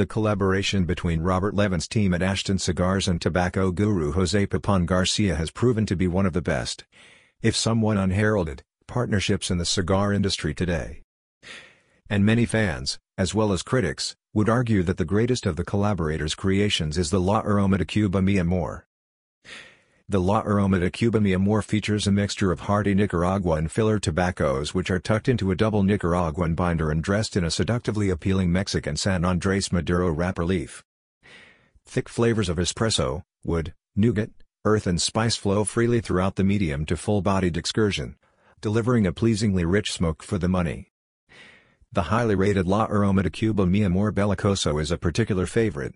The collaboration between Robert Levin's team at Ashton Cigars and tobacco guru Jose Pepin Garcia has proven to be one of the best, if somewhat unheralded, partnerships in the cigar industry today. And many fans, as well as critics, would argue that the greatest of the collaborators' creations is the La Aroma de Cuba Mi Amor. The La Aroma de Cuba Mi Amor features a mixture of hearty Nicaraguan filler tobaccos which are tucked into a double Nicaraguan binder and dressed in a seductively appealing Mexican San Andres Maduro wrapper leaf. Thick flavors of espresso, wood, nougat, earth and spice flow freely throughout the medium to full-bodied excursion, delivering a pleasingly rich smoke for the money. The highly rated La Aroma de Cuba Mi Amor Belicoso is a particular favorite,